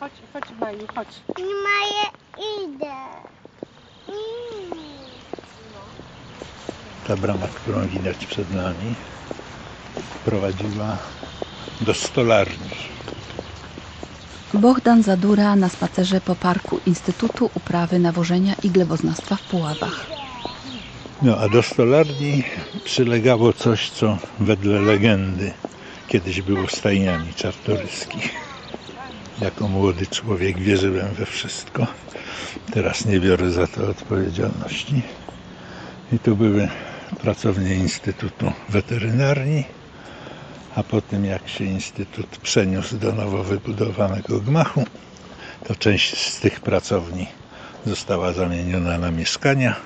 Chodź, chodź Maju, chodź. Nie ma idę. Mm. Ta brama, którą widać przed nami, prowadziła do stolarni. Bohdan Zadura na spacerze po parku Instytutu Uprawy Nawożenia i Gleboznawstwa w Puławach. No a do stolarni przylegało coś, co wedle legendy kiedyś było stajniami czartoryskich. Jako młody człowiek wierzyłem we wszystko. Teraz nie biorę za to odpowiedzialności. I tu były pracownie Instytutu Weterynarii, a po tym jak się Instytut przeniósł do nowo wybudowanego gmachu, to część z tych pracowni została zamieniona na mieszkania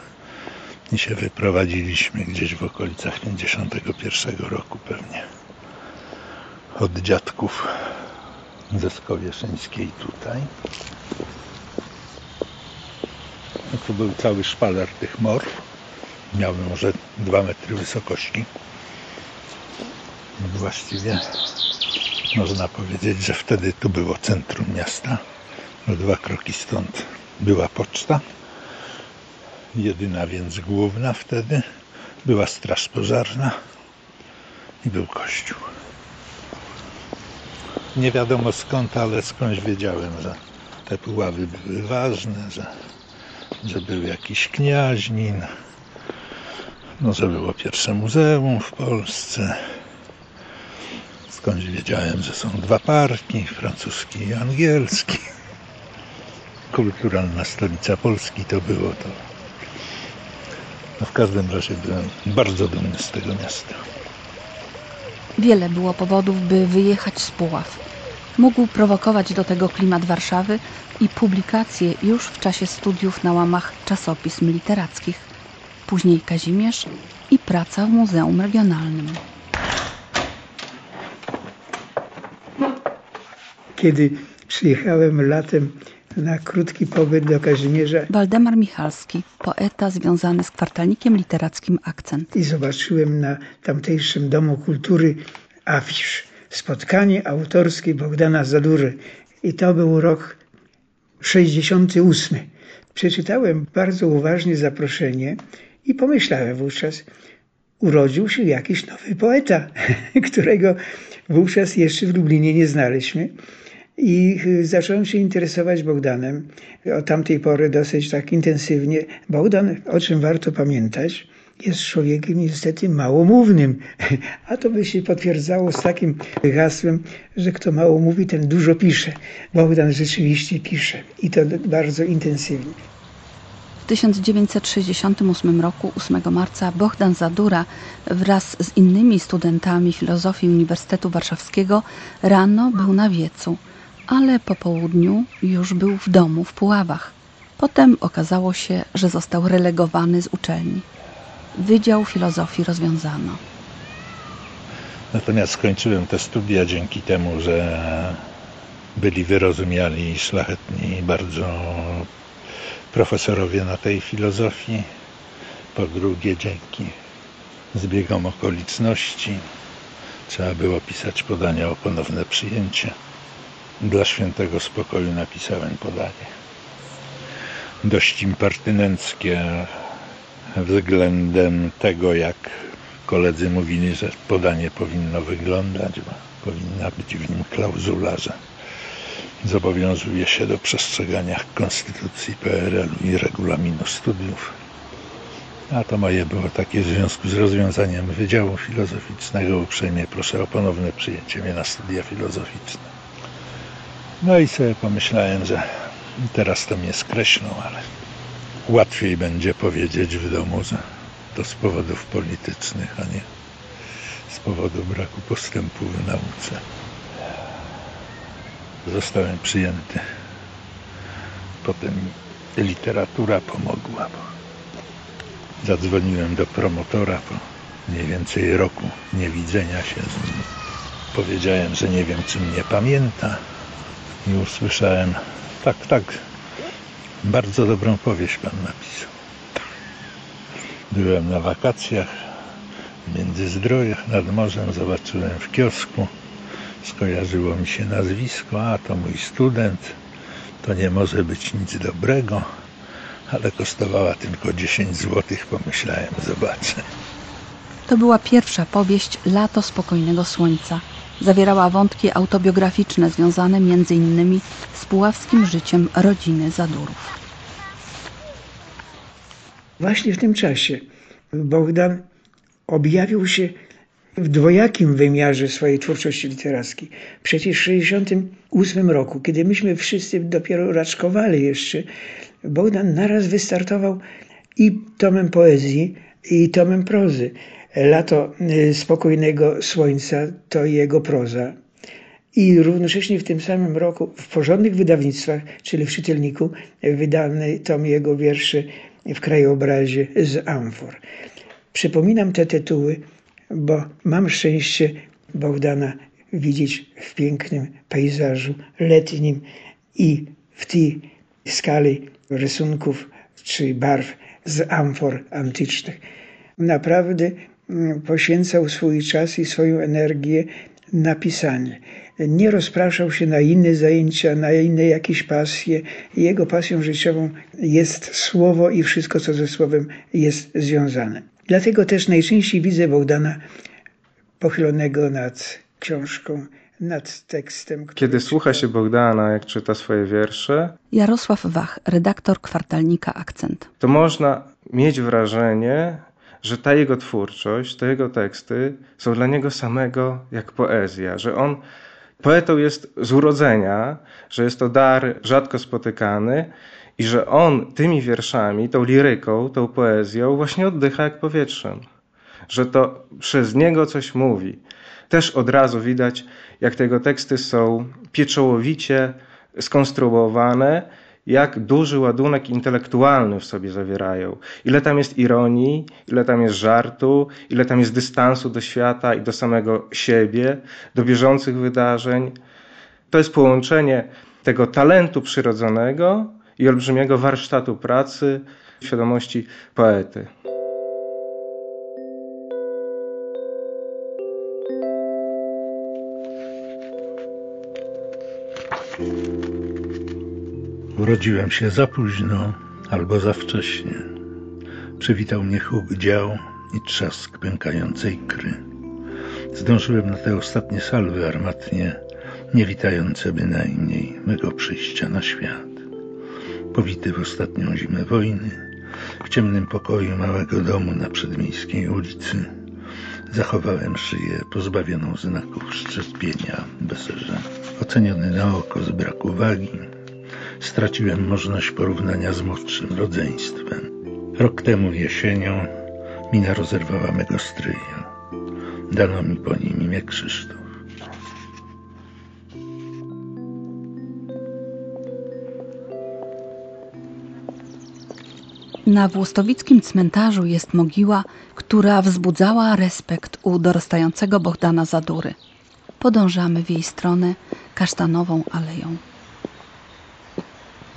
i się wyprowadziliśmy gdzieś w okolicach 51 roku pewnie. Od dziadków ze Skowieszyńskiej tutaj. No tu był cały szpaler tych morw. Miały może 2 metry wysokości. Właściwie można powiedzieć, że wtedy tu było centrum miasta. O dwa kroki stąd była poczta jedyna więc główna wtedy, była straż pożarna i był kościół. Nie wiadomo skąd, ale skądś wiedziałem, że te puławy były ważne, że, że był jakiś kniaźnin, no, że było pierwsze muzeum w Polsce. Skądś wiedziałem, że są dwa parki, francuski i angielski. Kulturalna stolica Polski to było to no w każdym razie byłem bardzo dumny z tego miasta. Wiele było powodów, by wyjechać z Puław. Mógł prowokować do tego klimat Warszawy i publikacje już w czasie studiów na łamach czasopism literackich. Później Kazimierz i praca w Muzeum Regionalnym. Kiedy przyjechałem latem na krótki pobyt do Kazimierza Waldemar Michalski, poeta związany z kwartalnikiem literackim Akcent. i zobaczyłem na tamtejszym Domu Kultury afisz. Spotkanie autorskie Bogdana Zadury. I to był rok 68. Przeczytałem bardzo uważnie zaproszenie i pomyślałem wówczas, urodził się jakiś nowy poeta, którego wówczas jeszcze w Lublinie nie znaliśmy. I y, zacząłem się interesować Bogdanem. Od tamtej pory dosyć tak intensywnie. Bogdan, o czym warto pamiętać, jest człowiekiem niestety małomównym. A to by się potwierdzało z takim hasłem, że kto mało mówi, ten dużo pisze. Bogdan rzeczywiście pisze i to bardzo intensywnie. W 1968 roku, 8 marca, Bohdan Zadura wraz z innymi studentami filozofii Uniwersytetu Warszawskiego rano był na wiecu, ale po południu już był w domu w Puławach. Potem okazało się, że został relegowany z uczelni. Wydział Filozofii rozwiązano. Natomiast skończyłem te studia dzięki temu, że byli wyrozumiali i szlachetni bardzo profesorowie na tej filozofii. Po drugie, dzięki zbiegom okoliczności trzeba było pisać podania o ponowne przyjęcie. Dla świętego spokoju napisałem podanie. Dość impertynenckie względem tego, jak koledzy mówili, że podanie powinno wyglądać, powinna być w nim klauzula, że zobowiązuje się do przestrzegania Konstytucji PRL-u i regulaminu studiów. A to moje było takie w związku z rozwiązaniem Wydziału Filozoficznego. Uprzejmie proszę o ponowne przyjęcie mnie na studia filozoficzne. No i sobie pomyślałem, że teraz to mnie skreślą, ale łatwiej będzie powiedzieć w domu, że to z powodów politycznych, a nie z powodu braku postępu w nauce. Zostałem przyjęty. Potem literatura pomogła, bo zadzwoniłem do promotora po mniej więcej roku niewidzenia się z nim. Powiedziałem, że nie wiem, czy mnie pamięta i usłyszałem, tak, tak, bardzo dobrą powieść pan napisał. Byłem na wakacjach w Międzyzdrojach nad morzem, zobaczyłem w kiosku skojarzyło mi się nazwisko, a to mój student, to nie może być nic dobrego, ale kosztowała tylko 10 zł, pomyślałem, zobaczę. To była pierwsza powieść Lato spokojnego słońca. Zawierała wątki autobiograficzne związane m.in. z puławskim życiem rodziny Zadurów. Właśnie w tym czasie Bogdan objawił się w dwojakim wymiarze swojej twórczości literackiej. Przecież w 1968 roku, kiedy myśmy wszyscy dopiero raczkowali jeszcze, Bogdan naraz wystartował i tomem poezji, i tomem prozy. Lato y, spokojnego słońca to jego proza. I równocześnie w tym samym roku w porządnych wydawnictwach, czyli w czytelniku, wydany tom jego wierszy w krajobrazie z Amfor. Przypominam te tytuły, bo mam szczęście Bogdana widzieć w pięknym pejzażu letnim i w tej skali rysunków czy barw z amfor antycznych. Naprawdę poświęcał swój czas i swoją energię na pisanie. Nie rozpraszał się na inne zajęcia, na inne jakieś pasje. Jego pasją życiową jest słowo i wszystko, co ze słowem jest związane. Dlatego też najczęściej widzę Bogdana pochylonego nad książką, nad tekstem. Kiedy słucha się Bogdana, jak czyta swoje wiersze, Jarosław Wach, redaktor kwartalnika Akcent. to można mieć wrażenie, że ta jego twórczość, te jego teksty są dla niego samego jak poezja, że on poetą jest z urodzenia, że jest to dar rzadko spotykany i że on tymi wierszami, tą liryką, tą poezją właśnie oddycha jak powietrzem. Że to przez niego coś mówi. Też od razu widać, jak te jego teksty są pieczołowicie skonstruowane, jak duży ładunek intelektualny w sobie zawierają. Ile tam jest ironii, ile tam jest żartu, ile tam jest dystansu do świata i do samego siebie, do bieżących wydarzeń. To jest połączenie tego talentu przyrodzonego i olbrzymiego warsztatu pracy, świadomości poety. Urodziłem się za późno albo za wcześnie. Przywitał mnie huk dział i trzask pękającej kry. Zdążyłem na te ostatnie salwy armatnie, nie witające bynajmniej mego przyjścia na świat. Powity w ostatnią zimę wojny, w ciemnym pokoju małego domu na przedmiejskiej ulicy, zachowałem szyję pozbawioną znaków szczepienia beserza. Oceniony na oko z braku wagi, straciłem możliwość porównania z młodszym rodzeństwem. Rok temu jesienią mina rozerwała mego stryja. Dano mi po nim imię Krzysztof. Na Włostowickim cmentarzu jest mogiła, która wzbudzała respekt u dorastającego Bohdana Zadury. Podążamy w jej stronę kasztanową aleją.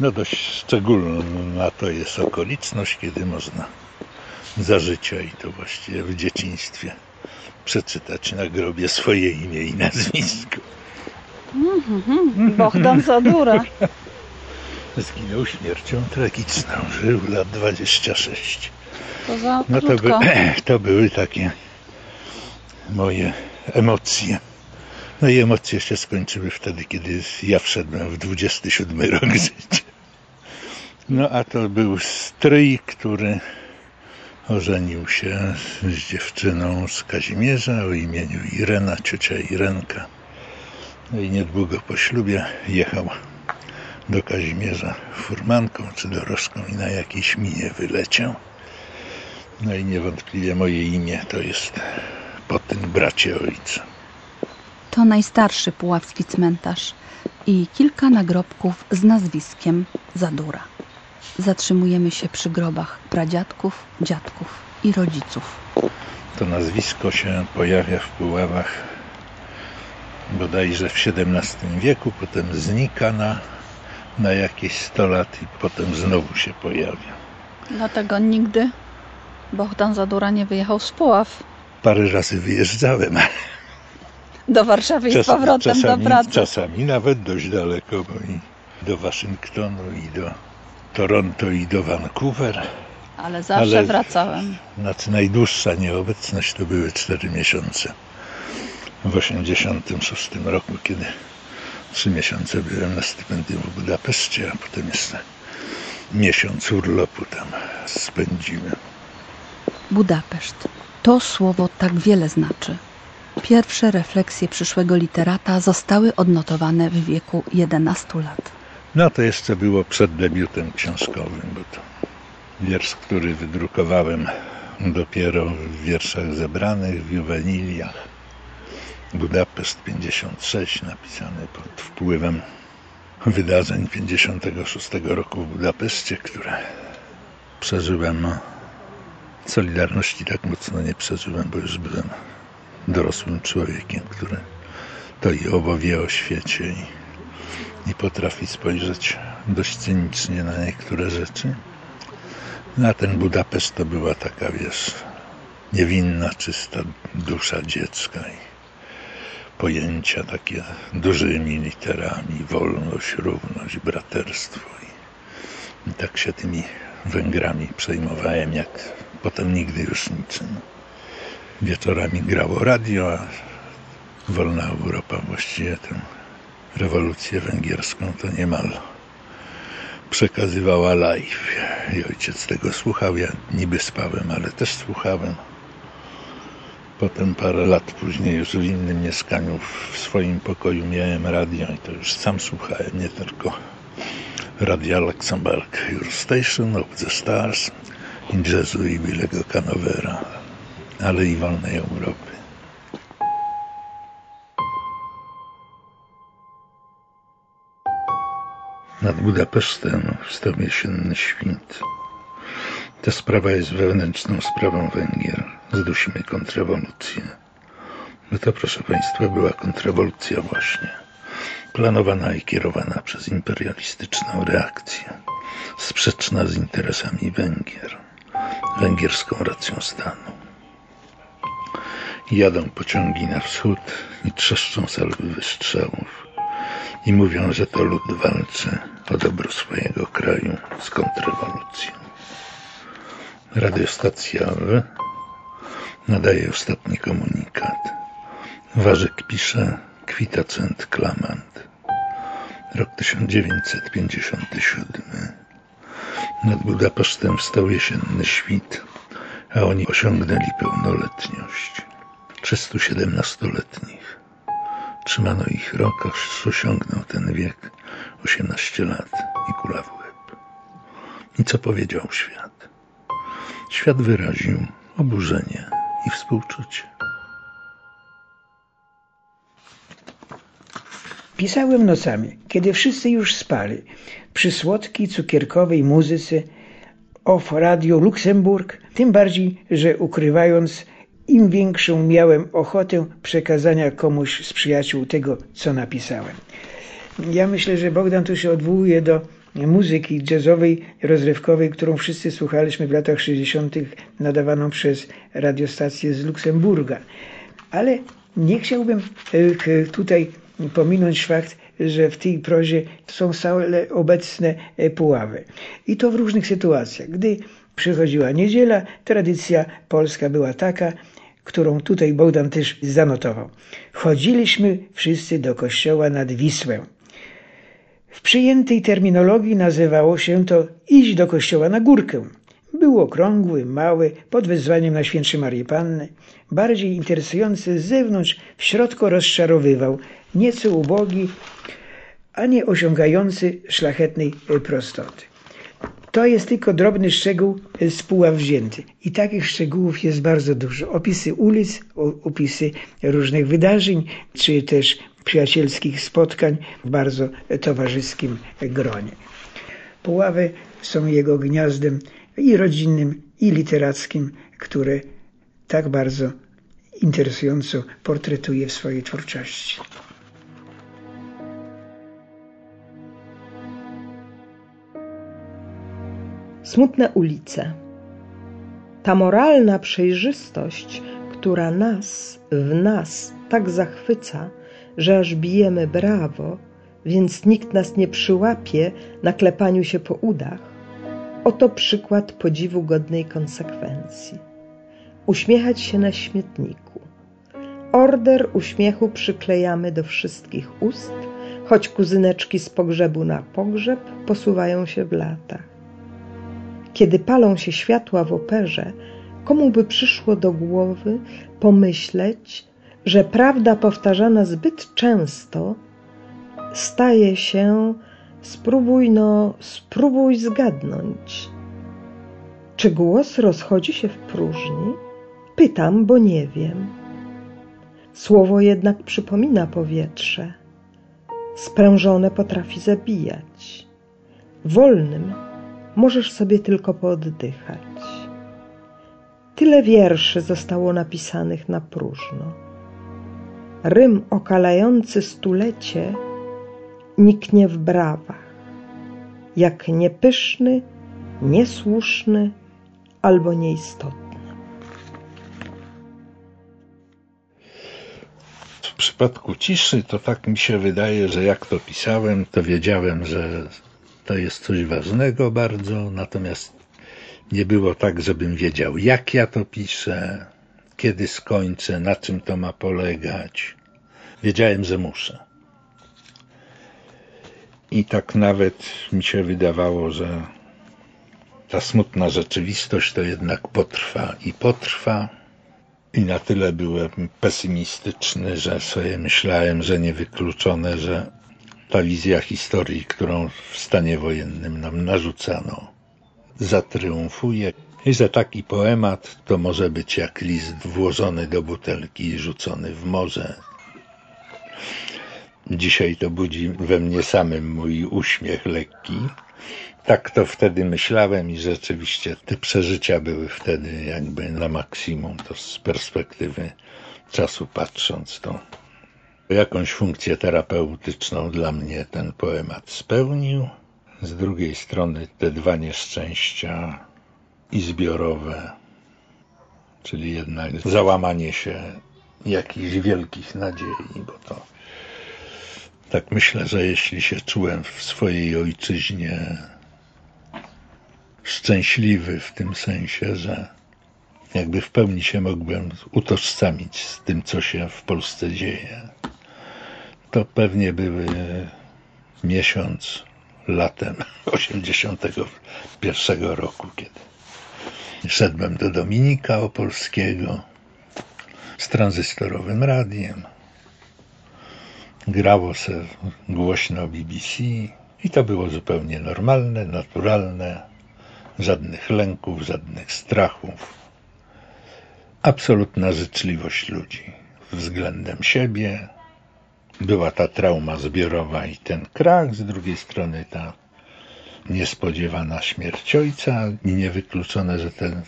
No dość szczególna to jest okoliczność, kiedy można za życia i to właściwie w dzieciństwie przeczytać na grobie swoje imię i nazwisko. Bohdan Zadura. Zginął śmiercią tragiczną, żył lat 26. To za No to, by, to były takie moje emocje. No i emocje się skończyły wtedy, kiedy ja wszedłem w 27 rok życia. No a to był stryj, który ożenił się z dziewczyną z Kazimierza o imieniu Irena, ciocia Irenka. No i niedługo po ślubie jechał do Kazimierza furmanką czy dorożką i na jakiejś minie wyleciał. No i niewątpliwie moje imię to jest po tym bracie ojca. To najstarszy puławski cmentarz i kilka nagrobków z nazwiskiem Zadura. Zatrzymujemy się przy grobach pradziadków, dziadków i rodziców. To nazwisko się pojawia w Puławach bodajże w XVII wieku, potem znika na, na jakieś 100 lat i potem znowu się pojawia. Dlatego nigdy Bohdan Zadura nie wyjechał z Puław. Parę razy wyjeżdżałem, Do Warszawy i z powrotem czasami, do pracy. Czasami nawet dość daleko, bo i do Waszyngtonu, i do Toronto, i do Vancouver. Ale zawsze ale- wracałem. Najdłuższa nieobecność to były 4 miesiące. W 86 roku, kiedy 3 miesiące byłem na stypendium w Budapeszcie, a potem jeszcze miesiąc urlopu tam spędziłem. Budapeszt. To słowo tak wiele znaczy. Pierwsze refleksje przyszłego literata zostały odnotowane w wieku 11 lat. No to jeszcze było przed debiutem książkowym, bo to wiersz, który wydrukowałem dopiero w wierszach zebranych, w juweniliach. Budapeszt 56, napisany pod wpływem wydarzeń 56 roku w Budapeszcie, które przeżyłem. no, Solidarności tak mocno nie przeżyłem, bo już byłem dorosłym człowiekiem, który to i owo wie o świecie i i potrafi spojrzeć dość cynicznie na niektóre rzeczy. Na ten Budapeszt to była taka, wiesz, niewinna, czysta dusza dziecka i pojęcia takie dużymi literami, wolność, równość, braterstwo. I, i tak się tymi Węgrami przejmowałem, jak potem nigdy już niczym. Wieczorami grało radio, a wolna Europa właściwie tę rewolucję węgierską to niemal przekazywała live. I ojciec tego słuchał, ja niby spałem, ale też słuchałem. Potem parę lat później już w innym mieszkaniu w swoim pokoju miałem radio i to już sam słuchałem, nie tylko Radia Luxemburg, Your Station of the Stars i i Willego Canovera, ale i wolnej Europy. Nad Budapesztem wstał jesienny świt. Ta sprawa jest wewnętrzną sprawą Węgier. Zdusimy kontrrewolucję. No to, proszę Państwa, była kontrrewolucja właśnie. Planowana i kierowana przez imperialistyczną reakcję. Sprzeczna z interesami Węgier. Węgierską racją stanu. Jadą pociągi na wschód i trzeszczą salwy wystrzałów i mówią, że to lud walczy o dobro swojego kraju z kontrrewolucją. Radiostacja W nadaje ostatni komunikat. Warzyk pisze kwitacent klamant. Rok 1957. Nad Budapesztem wstał jesienny świt, a oni osiągnęli pełnoletność. 317-letnich. Trzymano ich rok, aż osiągnął ten wiek 18 lat i kula w łeb. I co powiedział świat? Świat wyraził oburzenie i współczucie. Pisałem nocami, kiedy wszyscy już spali, przy słodkiej, cukierkowej muzyce of Radio Luksemburg, tym bardziej, że ukrywając, im większą miałem ochotę przekazania komuś z przyjaciół tego, co napisałem. Ja myślę, że Bogdan tu się odwołuje do muzyki jazzowej, rozrywkowej, którą wszyscy słuchaliśmy w latach 60. nadawaną przez radiostację z Luksemburga. Ale nie chciałbym e, tutaj pominąć fakt, że w tej prozie są stale obecne puławy. I to w różnych sytuacjach. Gdy przychodziła niedziela, tradycja polska była taka, którą tutaj Bogdan też zanotował. Chodziliśmy wszyscy do kościoła nad Wisłę. W przyjętej terminologii nazywało się to iść do kościoła na górkę. Był okrągły, mały, pod wezwaniem na świętszy Marii Panny. Bardziej interesujący z zewnątrz, w środku rozczarowywał, nieco ubogi, a nie osiągający szlachetnej prostoty. To jest tylko drobny szczegół z puław wzięty. I takich szczegółów jest bardzo dużo. Opisy ulic, opisy różnych wydarzeń, czy też przyjacielskich spotkań w bardzo towarzyskim gronie. Puławy są jego gniazdem i rodzinnym, i literackim, które tak bardzo interesująco portretuje w swojej twórczości. Smutne ulice. Ta moralna przejrzystość, która nas, w nas tak zachwyca, że aż bijemy brawo, więc nikt nas nie przyłapie na klepaniu się po udach. Oto przykład podziwu godnej konsekwencji. Uśmiechać się na śmietniku. Order uśmiechu przyklejamy do wszystkich ust, choć kuzyneczki z pogrzebu na pogrzeb posuwają się w latach. Kiedy palą się światła w operze, komu by przyszło do głowy pomyśleć, że prawda powtarzana zbyt często staje się spróbuj no, spróbuj zgadnąć. Czy głos rozchodzi się w próżni? Pytam, bo nie wiem. Słowo jednak przypomina powietrze. Sprężone potrafi zabijać. Wolnym możesz sobie tylko pooddychać. Tyle wierszy zostało napisanych na próżno. Rym okalający stulecie niknie w brawach, jak niepyszny, niesłuszny albo nieistotny. W przypadku ciszy to tak mi się wydaje, że jak to pisałem, to wiedziałem, że to jest coś ważnego bardzo, natomiast nie było tak, żebym wiedział, jak ja to piszę, kiedy skończę, na czym to ma polegać. Wiedziałem, że muszę. I tak nawet mi się wydawało, że ta smutna rzeczywistość to jednak potrwa i potrwa. I na tyle byłem pesymistyczny, że sobie myślałem, że niewykluczone, że ta wizja historii, którą w stanie wojennym nam narzucano, zatriumfuje i że taki poemat to może być jak list włożony do butelki i rzucony w morze. Dzisiaj to budzi we mnie samym mój uśmiech lekki. Tak to wtedy myślałem i rzeczywiście te przeżycia były wtedy jakby na maksimum. To z perspektywy czasu patrząc, to jakąś funkcję terapeutyczną dla mnie ten poemat spełnił. Z drugiej strony te dwa nieszczęścia i zbiorowe, czyli jednak załamanie się jakichś wielkich nadziei, bo to tak myślę, że jeśli się czułem w swojej ojczyźnie szczęśliwy w tym sensie, że jakby w pełni się mogłem utożsamić z tym, co się w Polsce dzieje, to pewnie były miesiąc latem 81 roku, kiedy szedłem do Dominika Opolskiego z tranzystorowym radiem. Grało se głośno BBC i to było zupełnie normalne, naturalne, żadnych lęków, żadnych strachów. Absolutna życzliwość ludzi względem siebie. Była ta trauma zbiorowa i ten krach, z drugiej strony ta niespodziewana śmierć ojca i niewykluczone, że te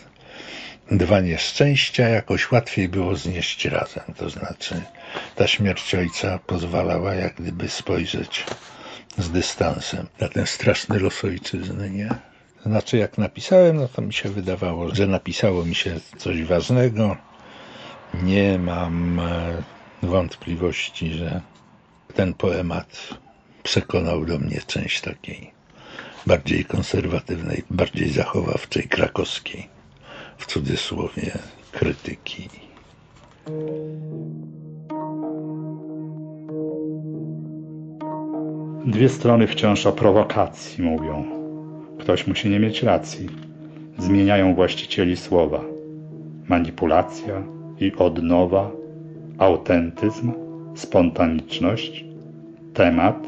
dwa nieszczęścia jakoś łatwiej było znieść razem. To znaczy ta śmierć ojca pozwalała jak gdyby spojrzeć z dystansem na ten straszny los ojczyzny, nie? Znaczy, jak napisałem, no to mi się wydawało, że napisało mi się coś ważnego. Nie mam e, wątpliwości, że ten poemat przekonał do mnie część takiej bardziej konserwatywnej, bardziej zachowawczej, krakowskiej, w cudzysłowie, krytyki. Dwie strony wciąż o prowokacji mówią. Ktoś musi nie mieć racji. Zmieniają właścicieli słowa. Manipulacja i odnowa, autentyzm, spontaniczność, temat.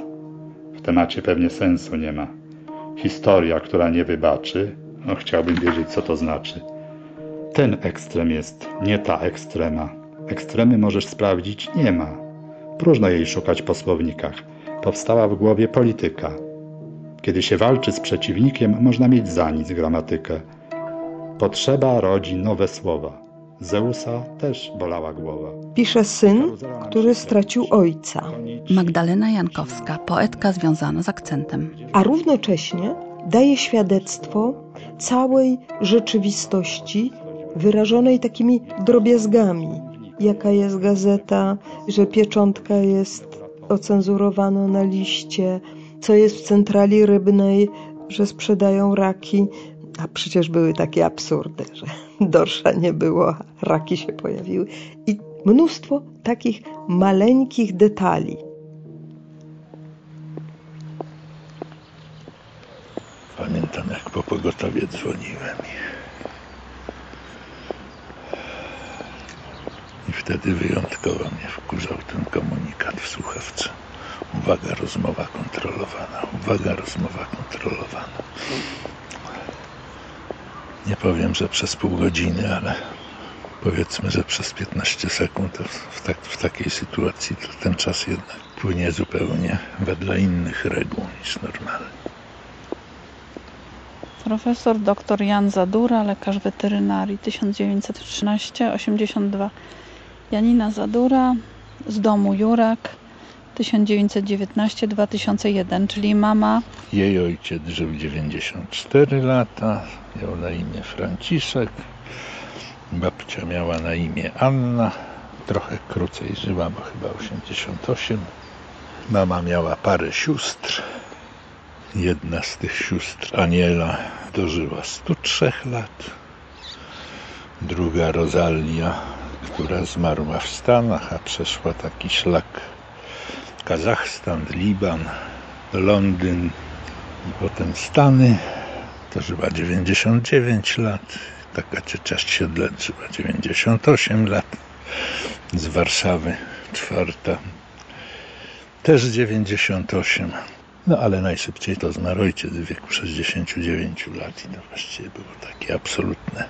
W temacie pewnie sensu nie ma. Historia, która nie wybaczy. No chciałbym wiedzieć, co to znaczy. Ten ekstrem jest, nie ta ekstrema. Ekstremy możesz sprawdzić, nie ma. Próżno jej szukać po słownikach powstała w głowie polityka. Kiedy się walczy z przeciwnikiem, można mieć za nic gramatykę. Potrzeba rodzi nowe słowa. Zeusa też bolała głowa. Pisze syn, który stracił ojca, Magdalena Jankowska, poetka związana z akcentem. a równocześnie daje świadectwo całej rzeczywistości wyrażonej takimi drobiazgami, jaka jest gazeta, że pieczątka jest ocenzurowana na liście, co jest w centrali rybnej, że sprzedają raki. A przecież były takie absurdy, że dorsza nie było, raki się pojawiły. I mnóstwo takich maleńkich detali. Pamiętam, jak po pogotowie dzwoniłem. I wtedy wyjątkowo mnie wkurzał ten komunikat w słuchawce. Uwaga, rozmowa kontrolowana. Uwaga, rozmowa kontrolowana. Nie powiem, że przez pół godziny, ale powiedzmy, że przez 15 sekund w, tak, w takiej sytuacji to ten czas jednak płynie zupełnie wedle innych reguł niż normalnie. Profesor dr Jan Zadura, lekarz weterynarii 1913-82. Janina Zadura z domu Jurek 1919-2001, czyli mama. Jej ojciec żył 94 lata, miał na imię Franciszek. Babcia miała na imię Anna, trochę krócej żyła, bo chyba 88. Mama miała parę sióstr. Jedna z tych sióstr, Aniela, dożyła 103 lat. Druga, Rosalia, która zmarła w Stanach, a przeszła taki szlak Kazachstan, Liban, Londyn i potem Stany. To żyła 99 lat. Taka ciocia Siedlec żyła 98 lat. Z Warszawy czwarta. Też 98. No ale najszybciej to zmarł ojciec w wieku 69 lat i to właściwie było takie absolutne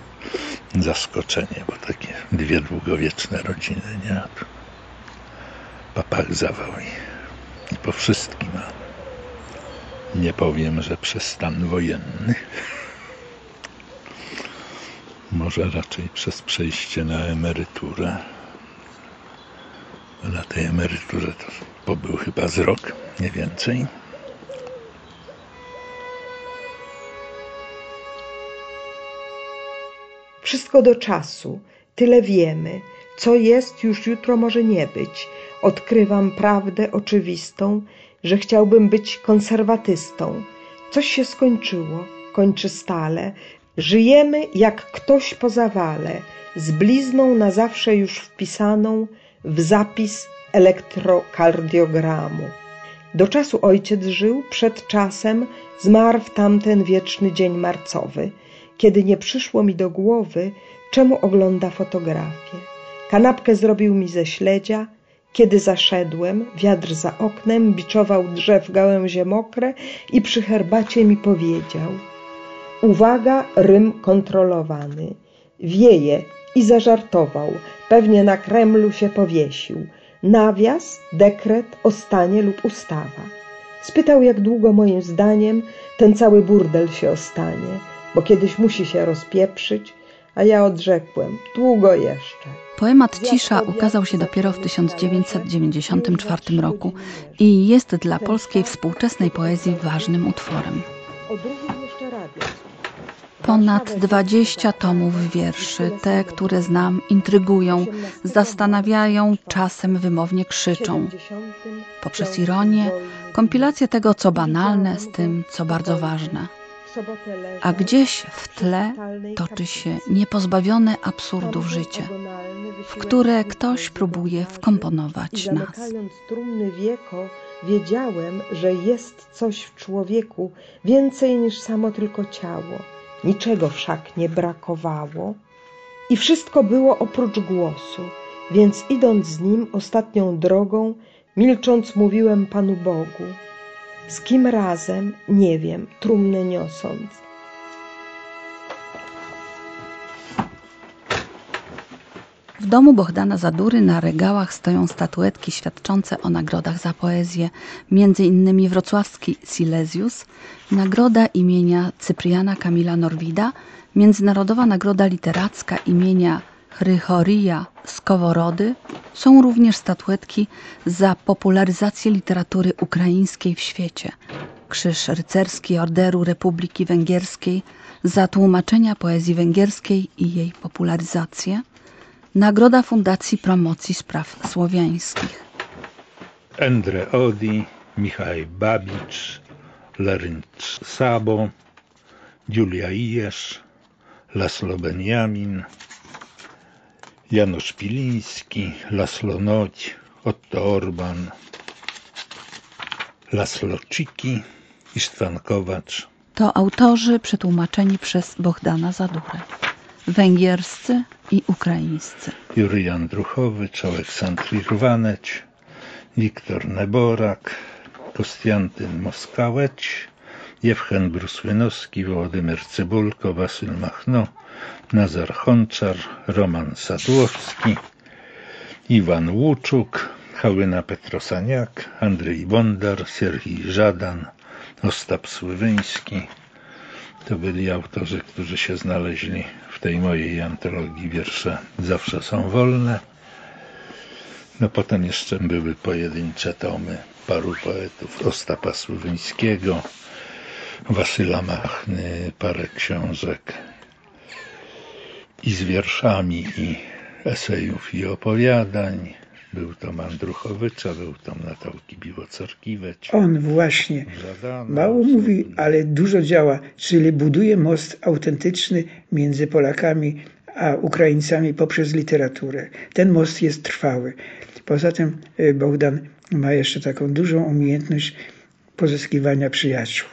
zaskoczenie, bo takie dwie długowieczne rodziny, nie? Papach zawał i po wszystkim. Nie powiem, że przez stan wojenny. Może raczej przez przejście na emeryturę. Na tej emeryturze to pobył chyba z rok, nie więcej. Wszystko do czasu, tyle wiemy. Co jest, już jutro może nie być. Odkrywam prawdę oczywistą, że chciałbym być konserwatystą. Coś się skończyło, kończy stale. Żyjemy jak ktoś po zawale, z blizną na zawsze już wpisaną w zapis elektrokardiogramu. Do czasu ojciec żył, przed czasem zmarł w tamten wieczny dzień marcowy – kiedy nie przyszło mi do głowy, czemu ogląda fotografię. Kanapkę zrobił mi ze śledzia, kiedy zaszedłem, wiatr za oknem biczował drzew gałęzie mokre i przy herbacie mi powiedział Uwaga, rym kontrolowany. Wieje i zażartował, pewnie na Kremlu się powiesił. Nawias, dekret o stanie lub ustawa. Spytał, jak długo moim zdaniem ten cały burdel się ostanie bo kiedyś musi się rozpieprzyć, a ja odrzekłem, długo jeszcze. Poemat Cisza ukazał się dopiero w 1994 roku i jest dla polskiej współczesnej poezji ważnym utworem. Ponad 20 tomów wierszy, te, które znam, intrygują, zastanawiają, czasem wymownie krzyczą. Poprzez ironię, kompilację tego, co banalne, z tym, co bardzo ważne a gdzieś w tle toczy się niepozbawione absurdów życie, w które ktoś próbuje wkomponować nas. trumny wieko, wiedziałem, że jest coś w człowieku więcej niż samo tylko ciało. Niczego wszak nie brakowało i wszystko było oprócz głosu, więc idąc z nim ostatnią drogą, milcząc mówiłem Panu Bogu – z kim razem, nie wiem, trumnę niosąc. W domu Bohdana Zadury na regałach stoją statuetki świadczące o nagrodach za poezję, między innymi wrocławski Silesius, nagroda imienia Cypriana Kamila Norwida, Międzynarodowa Nagroda Literacka imienia Chrychoria Skoworody są również statuetki za popularyzację literatury ukraińskiej w świecie. Krzyż rycerski Orderu Republiki Węgierskiej za tłumaczenia poezji węgierskiej i jej popularyzację. Nagroda Fundacji Promocji Spraw Słowiańskich. Endre Odi, Michał Babicz, Lerynt Sabo, Julia Ijesz, Laslo Benjamin, Janusz Piliński, Laslo Noć, Otto Orban, Laslo Cziki, Istvan Kowacz. To autorzy przetłumaczeni przez Bohdana Zadurę. Węgierscy i ukraińscy. Julian Druchowicz, Aleksandr Irwaneć, Wiktor Neborak, Kostiantyn Moskałeć, Jewchen Brusłynowski, Wołodymyr Cybulko, Wasyl Machno, Nazar Honczar, Roman Sadłowski, Iwan Łuczuk, Hałyna Petrosaniak, Andrzej Bondar, Serhii Żadan, Ostap Sływyński. To byli autorzy, którzy się znaleźli w tej mojej antologii wiersze Zawsze są wolne. No potem jeszcze były pojedyncze tomy paru poetów, Ostapa Sływyńskiego, Wasyla Machny, parę książek i z wierszami, i esejów, i opowiadań. Był to Mandruchowycza, był to Natałki Biłocorkiwecz. On właśnie mało mówi, ale dużo działa, czyli buduje most autentyczny między Polakami a Ukraińcami poprzez literaturę. Ten most jest trwały. Poza tym y, Bogdan ma jeszcze taką dużą umiejętność pozyskiwania przyjaciół.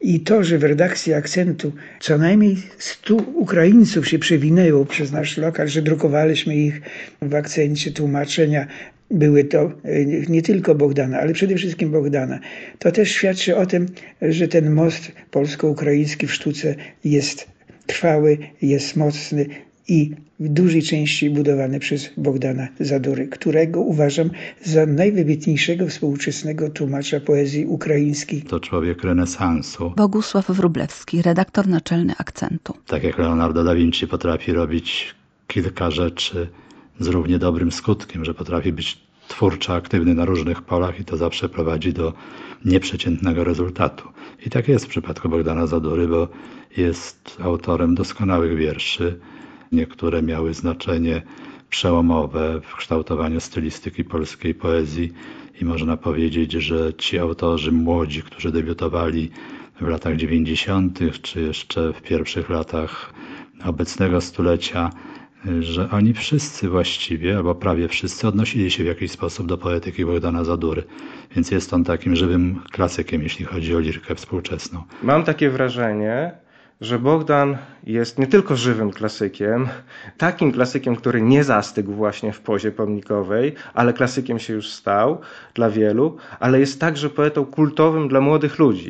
I to, że w redakcji akcentu co najmniej 100 Ukraińców się przewinęło przez nasz lokal, że drukowaliśmy ich w akcencie tłumaczenia, były to y, nie tylko Bogdana, ale przede wszystkim Bogdana. To też świadczy o tym, że ten most polsko-ukraiński w sztuce jest trwały, jest mocny i w dużej części budowany przez Bogdana Zadury, którego uważam za najwybitniejszego współczesnego tłumacza poezji ukraińskiej. To człowiek renesansu. Bogusław Wróblewski, redaktor naczelny akcentu. Tak jak Leonardo da Vinci potrafi robić kilka rzeczy z równie dobrym skutkiem, że potrafi być twórczo aktywny na różnych polach i to zawsze prowadzi do nieprzeciętnego rezultatu. I tak jest w przypadku Bogdana Zadury, bo jest autorem doskonałych wierszy. Niektóre miały znaczenie przełomowe w kształtowaniu stylistyki polskiej poezji i można powiedzieć, że ci autorzy młodzi, którzy debiutowali w latach 90., czy jeszcze w pierwszych latach obecnego stulecia, że oni wszyscy właściwie, albo prawie wszyscy, odnosili się w jakiś sposób do poetyki Bogdana Zadury. Więc jest on takim żywym klasykiem, jeśli chodzi o lirkę współczesną. Mam takie wrażenie, że Bogdan jest nie tylko żywym klasykiem, takim klasykiem, który nie zastygł właśnie w pozie pomnikowej, ale klasykiem się już stał dla wielu, ale jest także poetą kultowym dla młodych ludzi.